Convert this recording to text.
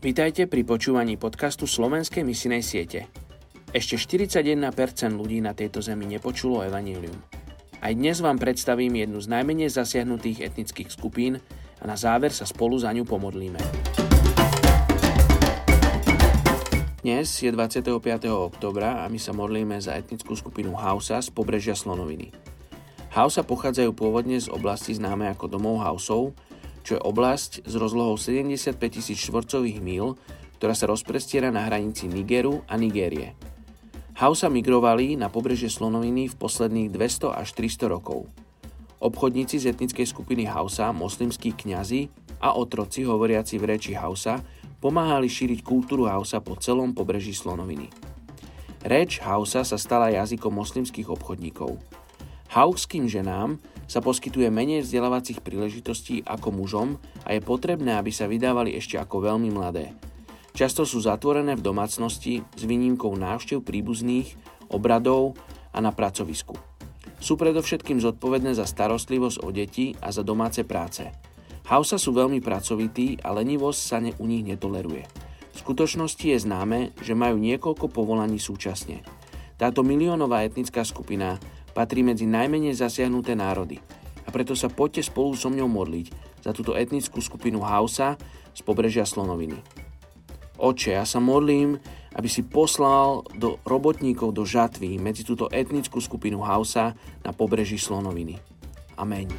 Vítajte pri počúvaní podcastu Slovenskej misinej siete. Ešte 41% ľudí na tejto zemi nepočulo evanílium. Aj dnes vám predstavím jednu z najmenej zasiahnutých etnických skupín a na záver sa spolu za ňu pomodlíme. Dnes je 25. oktobra a my sa modlíme za etnickú skupinu Hausa z pobrežia Slonoviny. Hausa pochádzajú pôvodne z oblasti známe ako domov Hausov, čo je oblasť s rozlohou 75 tisíc štvorcových míl, ktorá sa rozprestiera na hranici Nigeru a Nigérie. Hausa migrovali na pobrežie Slonoviny v posledných 200 až 300 rokov. Obchodníci z etnickej skupiny Hausa, moslimskí kňazi a otroci hovoriaci v reči Hausa pomáhali šíriť kultúru Hausa po celom pobreží Slonoviny. Reč Hausa sa stala jazykom moslimských obchodníkov. Hauským ženám sa poskytuje menej vzdelávacích príležitostí ako mužom a je potrebné, aby sa vydávali ešte ako veľmi mladé. Často sú zatvorené v domácnosti s výnimkou návštev príbuzných, obradov a na pracovisku. Sú predovšetkým zodpovedné za starostlivosť o deti a za domáce práce. Hausa sú veľmi pracovití a lenivosť sa ne, u nich netoleruje. V skutočnosti je známe, že majú niekoľko povolaní súčasne. Táto miliónová etnická skupina patrí medzi najmenej zasiahnuté národy a preto sa poďte spolu so mňou modliť za túto etnickú skupinu Hausa z pobrežia Slonoviny. Oče, ja sa modlím, aby si poslal do robotníkov do žatvy medzi túto etnickú skupinu Hausa na pobreží Slonoviny. Amen.